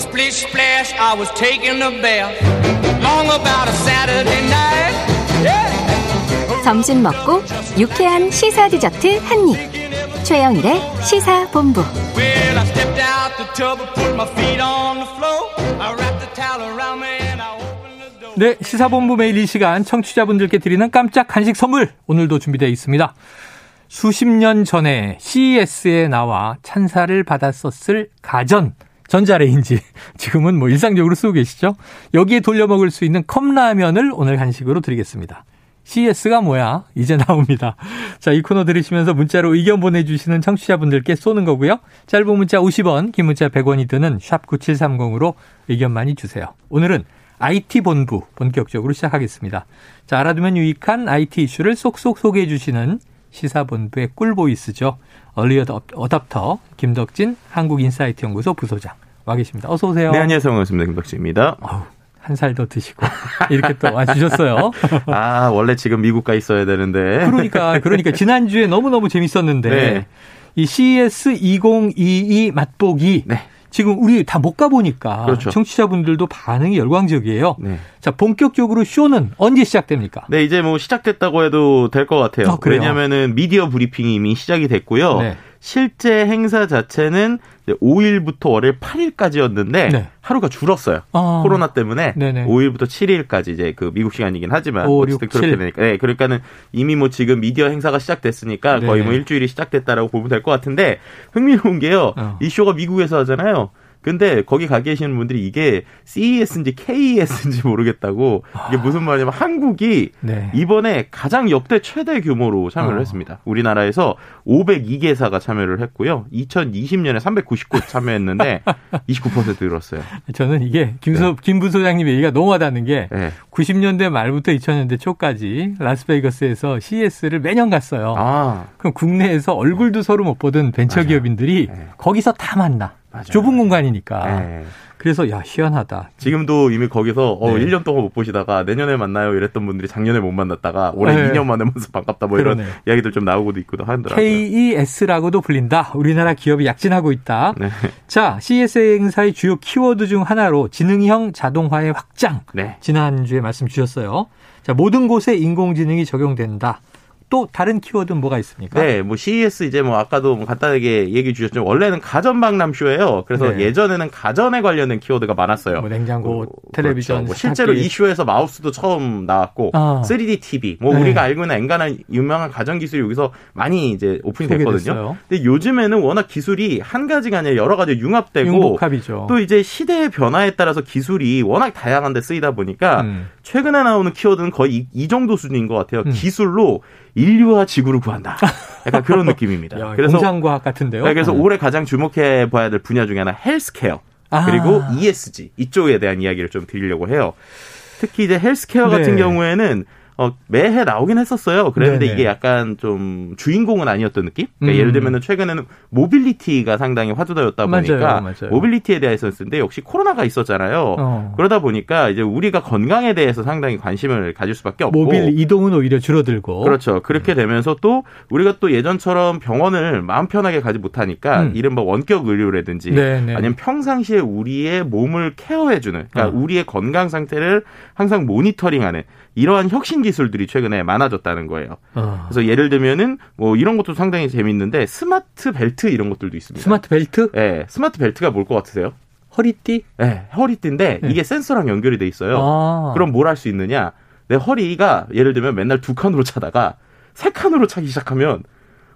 Splish splash, I was taking a bath. Long about a Saturday night. Yeah. 점심 먹고 유쾌한 시사 디저트 한 입. 최영일의 시사 본부. Well, I stepped out the tub and put my feet on the floor. I wrapped the towel around me and I opened the door. 네, 시사본부 매일 이 시간 청취자분들께 드리는 깜짝 간식 선물 오늘도 준비되어 있습니다. 수십 년 전에 CES에 나와 찬사를 받았었을 가전 전자레인지 지금은 뭐 일상적으로 쓰고 계시죠? 여기에 돌려 먹을 수 있는 컵라면을 오늘 간식으로 드리겠습니다. CES가 뭐야? 이제 나옵니다. 자, 이 코너 들으시면서 문자로 의견 보내주시는 청취자분들께 쏘는 거고요. 짧은 문자 50원, 긴 문자 100원이 드는 샵 9730으로 의견 많이 주세요. 오늘은 IT 본부 본격적으로 시작하겠습니다. 자, 알아두면 유익한 IT 이슈를 쏙쏙 소개해 주시는 시사본부의 꿀보이스죠. 얼리 어답터 김덕진 한국인사이트 연구소 부소장 와 계십니다. 어서 오세요. 네, 안녕하세요. 반갑습니다. 김덕지입니다. 한 살 더 드시고 이렇게 또 와주셨어요. 아, 원래 지금 미국 가 있어야 되는데. 그러니까 그러니까 지난 주에 너무 너무 재밌었는데 네. 이 CES 2022 맛보기 네. 지금 우리 다 못 가보니까 그렇죠. 청취자분들도 반응이 열광적이에요. 네. 자, 본격적으로 쇼는 언제 시작됩니까? 네, 이제 뭐 시작됐다고 해도 될 것 같아요. 아, 그래요? 왜냐면은 미디어 브리핑이 이미 시작이 됐고요. 네. 실제 행사 자체는 5일부터 월요일 8일까지였는데 네. 하루가 줄었어요. 아. 코로나 때문에 네네. 5일부터 7일까지 이제 그 미국 시간이긴 하지만 오, 어쨌든 육, 그렇게 칠. 되니까 네, 그러니까는 이미 뭐 지금 미디어 행사가 시작됐으니까 거의. 뭐 일주일이 시작됐다라고 보면 될 것 같은데 흥미로운 게요. 어. 이 쇼가 미국에서 하잖아요. 근데 거기 가 계시는 분들이 이게 CES인지 KES인지 모르겠다고 이게 무슨 말이냐면 한국이 네. 이번에 가장 역대 최대 규모로 참여를 어. 했습니다. 우리나라에서 502개사가 참여를 했고요. 2020년에 399 참여했는데 29% 늘었어요. 저는 이게 김소, 김 부소장님 얘기가 너무 와닿는 게 네. 90년대 말부터 2000년대 초까지 라스베이거스에서 CES를 매년 갔어요. 아, 그럼 국내에서 얼굴도 서로 못 보던 벤처 맞아요. 기업인들이 네. 거기서 다 만나. 맞아요. 좁은 공간이니까. 네. 그래서 야 희한하다. 지금도 이미 거기서 어, 네. 1년 동안 못 보시다가 내년에 만나요 이랬던 분들이 작년에 못 만났다가 올해 네. 2년 만에 만나서 반갑다 뭐 이런 그러네요. 이야기들 좀 나오고도 있고도 하더라고요. CES라고도 불린다. 우리나라 기업이 약진하고 있다. 네. 자, CES 행사의 주요 키워드 중 하나로 지능형 자동화의 확장. 네. 지난주에 말씀 주셨어요. 자, 모든 곳에 인공지능이 적용된다. 또 다른 키워드는 뭐가 있습니까? 네, 뭐 CES 이제 뭐 아까도 뭐 간단하게 얘기 주셨지만 원래는 가전 박람 쇼예요. 그래서 네. 예전에는 가전에 관련된 키워드가 많았어요. 뭐 냉장고, 어, 텔레비전, 그렇죠. 뭐 실제로. 이 쇼에서 마우스도 처음 나왔고 아. 3D TV, 뭐 네. 우리가 알고 있는 엔간한 유명한 가전 기술이 여기서 많이 이제 오픈이 됐거든요. 근데 요즘에는 워낙 기술이 한 가지가 아니라 여러 가지 융합되고 융복합이죠. 또 이제 시대의 변화에 따라서 기술이 워낙 다양한데 쓰이다 보니까 음. 최근에 나오는 키워드는 거의 이, 이 정도 수준인 것 같아요. 음. 기술로 인류와 지구를 구한다. 약간 그런 느낌입니다. 야, 그래서 공상과학 같은데요. 네, 그래서 음. 올해 가장 주목해 봐야 될 분야 중에 하나 헬스케어 아. 그리고 ESG 이쪽에 대한 이야기를 좀 드리려고 해요. 특히 이제 헬스케어 네. 같은 경우에는 어, 매해 나오긴 했었어요. 그랬는데 네네. 이게 약간 좀 주인공은 아니었던 느낌? 그러니까 음. 예를 들면은 최근에는 모빌리티가 상당히 화두다였다 맞아요, 보니까 맞아요. 모빌리티에 대해서 쓰는데 역시 코로나가 있었잖아요. 어. 그러다 보니까 이제 우리가 건강에 대해서 상당히 관심을 가질 수밖에 없고 모빌 이동은 오히려 줄어들고. 그렇죠. 그렇게 되면서 또 우리가 또 예전처럼 병원을 마음 편하게 가지 못하니까 음. 이른바 원격 의료라든지 네, 네. 아니면 평상시에 우리의 몸을 케어해주는 그러니까 어. 우리의 건강 상태를 항상 모니터링하는 이러한 혁신 기술들이 최근에 많아졌다는 거예요. 어. 그래서 예를 들면은 뭐 이런 것도 상당히 재밌는데 스마트 벨트 이런 것들도 있습니다. 스마트 벨트? 예, 스마트 벨트가 뭘 것 같으세요? 허리띠? 예, 허리띠인데 네. 이게 센서랑 연결이 돼 있어요. 아. 그럼 뭘 할 수 있느냐? 내 허리가 예를 들면 맨날 두 칸으로 차다가 세 칸으로 차기 시작하면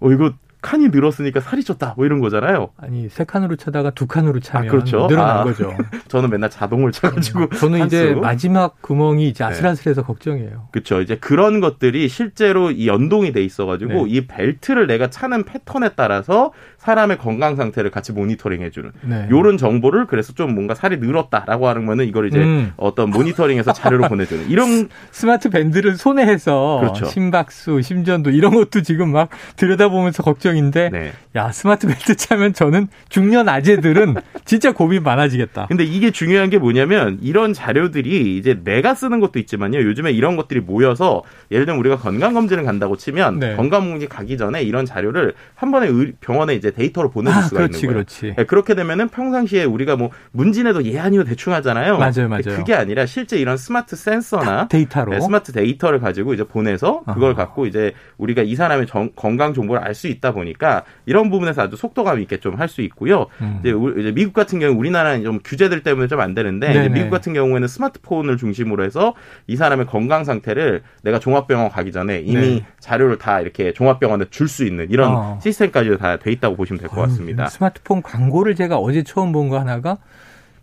어 이거 칸이 늘었으니까 살이 쪘다 뭐 이런 거잖아요. 아니 세 칸으로 차다가 두 칸으로 차면 아, 그렇죠. 늘어난 아. 거죠. 저는 맨날 자동을 차가지고 저는 이제. 마지막 구멍이 이제 아슬아슬해서 걱정이에요. 그렇죠. 이제 그런 것들이 실제로 이 연동이 돼 있어가지고 네. 이 벨트를 내가 차는 패턴에 따라서 사람의 건강 상태를 같이 모니터링 해주는 네. 요런 정보를 그래서 좀 뭔가 살이 늘었다라고 하는 거는 이걸 이제 음. 어떤 모니터링해서 자료로 보내주는 이런 스마트 밴드를 손에 해서 그렇죠. 심박수, 심전도 이런 것도 지금 막 들여다보면서 걱정인데 네. 야 스마트 벨트 차면 저는 중년 아재들은 진짜 고민 많아지겠다. 근데 이게 중요한 게 뭐냐면 이런 자료들이 이제 내가 쓰는 것도 있지만요. 요즘에 이런 것들이 모여서 예를 들면 우리가 건강 검진을 간다고 치면 네. 건강 검진 가기 전에 이런 자료를 한 번에 의- 병원에 이제 데이터로 보내줄 아, 수가 그렇지, 있는 거예요. 그렇지. 네, 그렇게 되면은 평상시에 우리가 뭐 문진에도 예 아니요 대충 하잖아요. 맞아요, 맞아요. 그게 아니라 실제 이런 스마트 센서나 데이터로. 네, 스마트 데이터를 가지고 이제 보내서 그걸 아. 갖고 이제 우리가 이 사람의 정- 건강 정보를 알 수 있다 보 니까 이런 부분에서 아주 속도감 있게 좀 할 수 있고요. 음. 이제, 우- 이제 미국 같은 경우 우리나라는 좀 규제들 때문에 좀 안 되는데. 미국 같은 경우에는 스마트폰을 중심으로 해서 이 사람의 건강 상태를 내가 종합병원 가기 전에 이미 네. 자료를 다 이렇게 종합병원에 줄 수 있는 이런 어. 시스템까지 다 돼 있다고 보시면 될 것 같습니다. 스마트폰 광고를 제가 어제 처음 본 거 하나가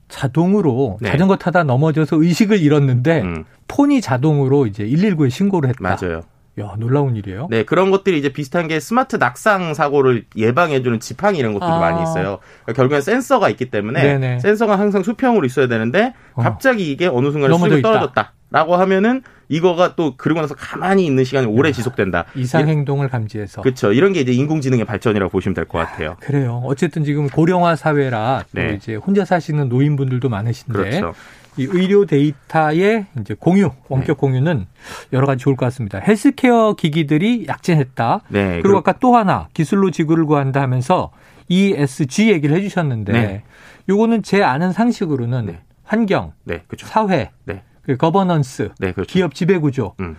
자동으로 네. 자전거 타다 넘어져서 의식을 잃었는데 음, 폰이 자동으로 이제 119에 신고를 했다. 맞아요. 야, 놀라운 일이에요. 네, 그런 것들이 이제 비슷한 게 스마트 낙상 사고를 예방해주는 지팡이 이런 것들이 아. 많이 있어요. 그러니까 결국엔 센서가 있기 때문에 네네. 센서가 항상 수평으로 있어야 되는데 어. 갑자기 이게 어느 순간 넘어져 수직이 있다. 떨어졌다. 라고 하면은 이거가 또 그러고 나서 가만히 있는 시간이 오래 지속된다. 이상 행동을 감지해서. 그렇죠. 이런 게 이제 인공지능의 발전이라고 보시면 될 것 같아요. 그래요. 어쨌든 지금 고령화 사회라 또 네. 이제 혼자 사시는 노인분들도 많으신데 그렇죠. 이 의료 데이터의 이제 공유, 원격 네. 공유는 여러 가지 좋을 것 같습니다. 헬스케어 기기들이 약진했다. 네. 그리고 아까 또 하나 기술로 지구를 구한다 하면서 ESG 얘기를 해주셨는데 네. 요거는 제 아는 상식으로는 네. 환경, 네, 그렇죠. 사회, 네. 그 거버넌스, 네, 그렇죠. 기업 지배 구조 음.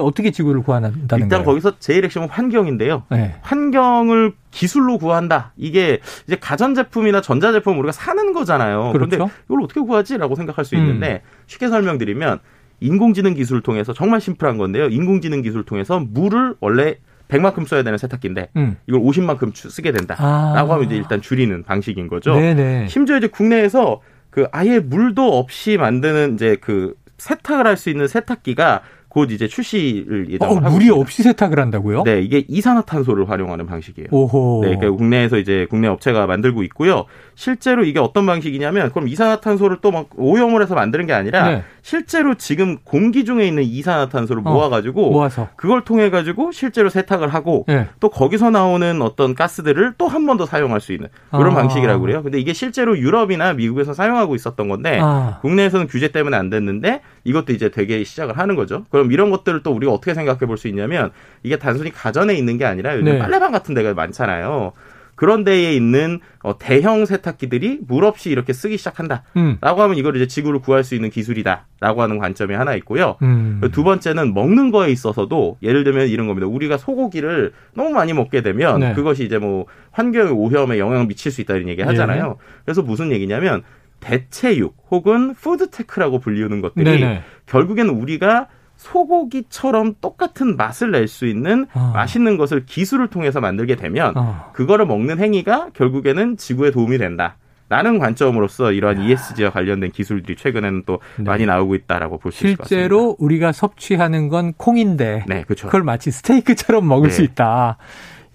어떻게 지구를 구한다는 일단 거예요? 거기서 제일 핵심은 환경인데요. 네. 환경을 기술로 구한다. 이게 이제 가전제품이나 전자제품 우리가 사는 거잖아요. 그런데 그렇죠. 이걸 어떻게 구하지라고 생각할 수 음. 있는데 쉽게 설명드리면 인공지능 기술을 통해서 정말 심플한 건데요. 인공지능 기술을 통해서 물을 원래 100만큼 써야 되는 세탁기인데 음. 이걸 50만큼 쓰게 된다라고 아. 하면 이제 일단 줄이는 방식인 거죠. 네네. 심지어 이제 국내에서 그 아예 물도 없이 만드는 이제 그 세탁을 할 수 있는 세탁기가 곧 이제 출시를 어, 예정을 하고 물이 있습니다. 없이 세탁을 한다고요? 네, 이게 이산화탄소를 활용하는 방식이에요. 오호. 네, 그러니까 국내에서 이제 국내 업체가 만들고 있고요. 실제로 이게 어떤 방식이냐면 그럼 이산화탄소를 또 막 오염을 해서 만드는 게 아니라 네. 실제로 지금 공기 중에 있는 이산화탄소를 어, 모아가지고 모아서. 그걸 통해 가지고 실제로 세탁을 하고 네. 또 거기서 나오는 어떤 가스들을 또 한 번 더 사용할 수 있는 그런 아. 방식이라고 그래요. 근데 이게 실제로 유럽이나 미국에서 사용하고 있었던 건데 아. 국내에서는 규제 때문에 안 됐는데 이것도 이제 되게 시작을 하는 거죠. 그럼 이런 것들을 또 우리가 어떻게 생각해 볼 수 있냐면 이게 단순히 가전에 있는 게 아니라 요즘 네. 빨래방 같은 데가 많잖아요. 그런 데에 있는 어, 대형 세탁기들이 물 없이 이렇게 쓰기 시작한다. 음. 라고 하면 이걸 이제 지구를 구할 수 있는 기술이다. 라고 하는 관점이 하나 있고요. 음. 두 번째는 먹는 거에 있어서도 예를 들면 이런 겁니다. 우리가 소고기를 너무 많이 먹게 되면 네. 그것이 이제 뭐 환경의 오염에 영향을 미칠 수 있다 이런 얘기 하잖아요. 네. 그래서 무슨 얘기냐면 대체육 혹은 푸드테크라고 불리우는 것들이 네네. 결국에는 우리가 소고기처럼 똑같은 맛을 낼 수 있는 아. 맛있는 것을 기술을 통해서 만들게 되면 어. 그거를 먹는 행위가 결국에는 지구에 도움이 된다. 라는 관점으로서 이러한 ESG와 관련된 기술들이 최근에는 또 네. 많이 나오고 있다라고 볼 수 있을 것 같습니다. 실제로 우리가 섭취하는 건 콩인데 네, 그렇죠. 그걸 마치 스테이크처럼 먹을 네. 수 있다.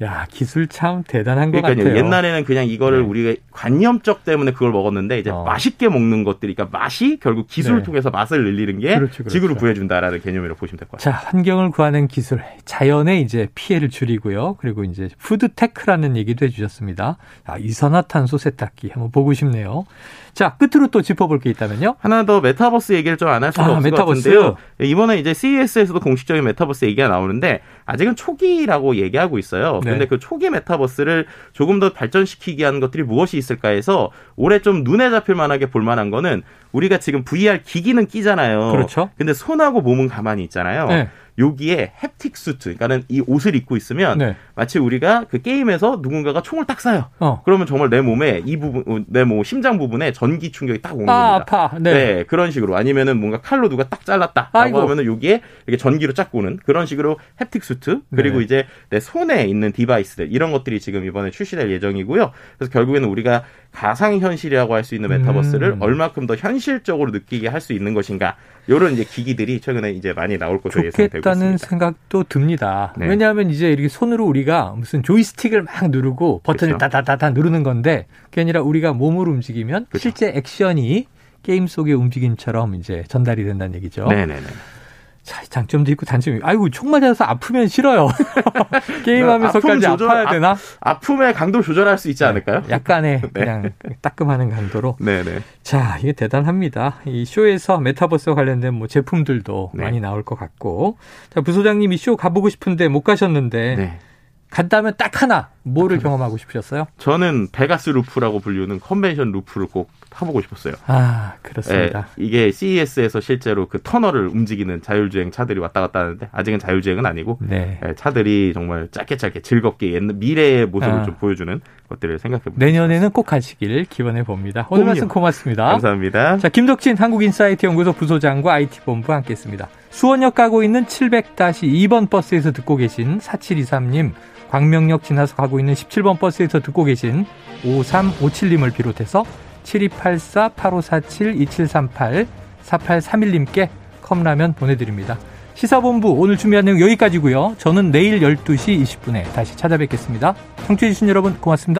야 기술 참 대단한 것 그러니까요. 같아요. 옛날에는 그냥 이거를 네. 우리가 관념적 때문에 그걸 먹었는데 이제 어. 맛있게 먹는 것들이 그러니까 맛이 결국 기술을 네. 통해서 맛을 늘리는 게 그렇죠, 그렇죠. 지구를 구해준다라는 개념이라고 보시면 될 것 같아요. 자 환경을 구하는 기술, 자연의 이제 피해를 줄이고요. 그리고 이제 푸드 테크라는 얘기도 해주셨습니다. 아, 이산화탄소 세탁기 한번 보고 싶네요. 자 끝으로 또 짚어볼 게 있다면요. 하나 더 메타버스 얘기를 좀 안 할 수가 아, 없을 메타버스. 것 같은데요. 이번에 이제 CES에서도 공식적인 메타버스 얘기가 나오는데 아직은 초기라고 얘기하고 있어요. 네. 그런데 그 초기 메타버스를 조금 더 발전시키기 위한 것들이 무엇이 있을까 해서 올해 좀 눈에 잡힐 만하게 볼 만한 거는 우리가 지금 VR 기기는 끼잖아요. 그렇죠. 근데 손하고 몸은 가만히 있잖아요. 네. 여기에 햅틱 수트, 그러니까는 이 옷을 입고 있으면 네. 마치 우리가 그 게임에서 누군가가 총을 딱 쏴요. 어. 그러면 정말 내 몸에 이 부분, 내몸 심장 부분에 전기 충격이 딱 오는 아 겁니다. 아파. 네. 네. 그런 식으로 아니면은 뭔가 칼로 누가 딱 잘랐다라고 아이고. 하면은 여기에 이렇게 전기로 쫙 오는 그런 식으로 햅틱 수트 그리고 네. 이제 내 손에 있는 디바이스들 이런 것들이 지금 이번에 출시될 예정이고요. 그래서 결국에는 우리가 가상 현실이라고 할 수 있는 메타버스를 음. 얼마큼 더 현실적으로 느끼게 할 수 있는 것인가 요런 이제 기기들이 최근에 이제 많이 나올 것으로 예상되고 좋겠다는 있습니다. 생각도 듭니다. 네. 왜냐하면 이제 이렇게 손으로 우리가 무슨 조이스틱을 막 누르고 버튼을 그렇죠. 다다다다 누르는 건데 그게 아니라 우리가 몸을 움직이면 그렇죠. 실제 액션이 게임 속의 움직임처럼 이제 전달이 된다는 얘기죠. 네네네. 자, 장점도 있고 단점이 아이고 총 맞아서 아프면 싫어요. 게임하면서까지 아픔 조절- 아파야 되나? 아픔의 강도 조절할 수 있지 않을까요? 약간의 네. 그냥 따끔하는 강도로. 네네. 자, 이게 대단합니다. 이 쇼에서 메타버스와 관련된 뭐 제품들도 네. 많이 나올 것 같고. 자, 부소장님 이 쇼 가보고 싶은데 못 가셨는데 네. 간다면 딱 하나 뭐를 경험하고 싶으셨어요? 저는 베가스 루프라고 불리는 컨벤션 루프를 꼭 타보고 싶었어요. 아 그렇습니다. 예, 이게 CES에서 실제로 그 터널을 움직이는 자율주행 차들이 왔다 갔다 하는데 아직은 자율주행은 아니고 네. 예, 차들이 정말 짧게 짧게 즐겁게 옛날 미래의 모습을 아. 좀 보여주는 것들을 생각해 봅니다. 내년에는 꼭 가시길 기원해 봅니다. 오늘. 말씀 고맙습니다. 감사합니다. 자, 김덕진 한국인사이트 연구소 부소장과 IT본부 함께 했습니다. 수원역 가고 있는 700-2번 버스에서 듣고 계신 4723님, 광명역 지나서 가고 있는 17번 버스에서 듣고 계신 5357님을 비롯해서 7284-8547-2738-4831님께 컵라면 보내드립니다. 시사본부 오늘 준비한 내용 여기까지고요. 저는 내일 12시 20분에 다시 찾아뵙겠습니다. 청취해주신 여러분 고맙습니다.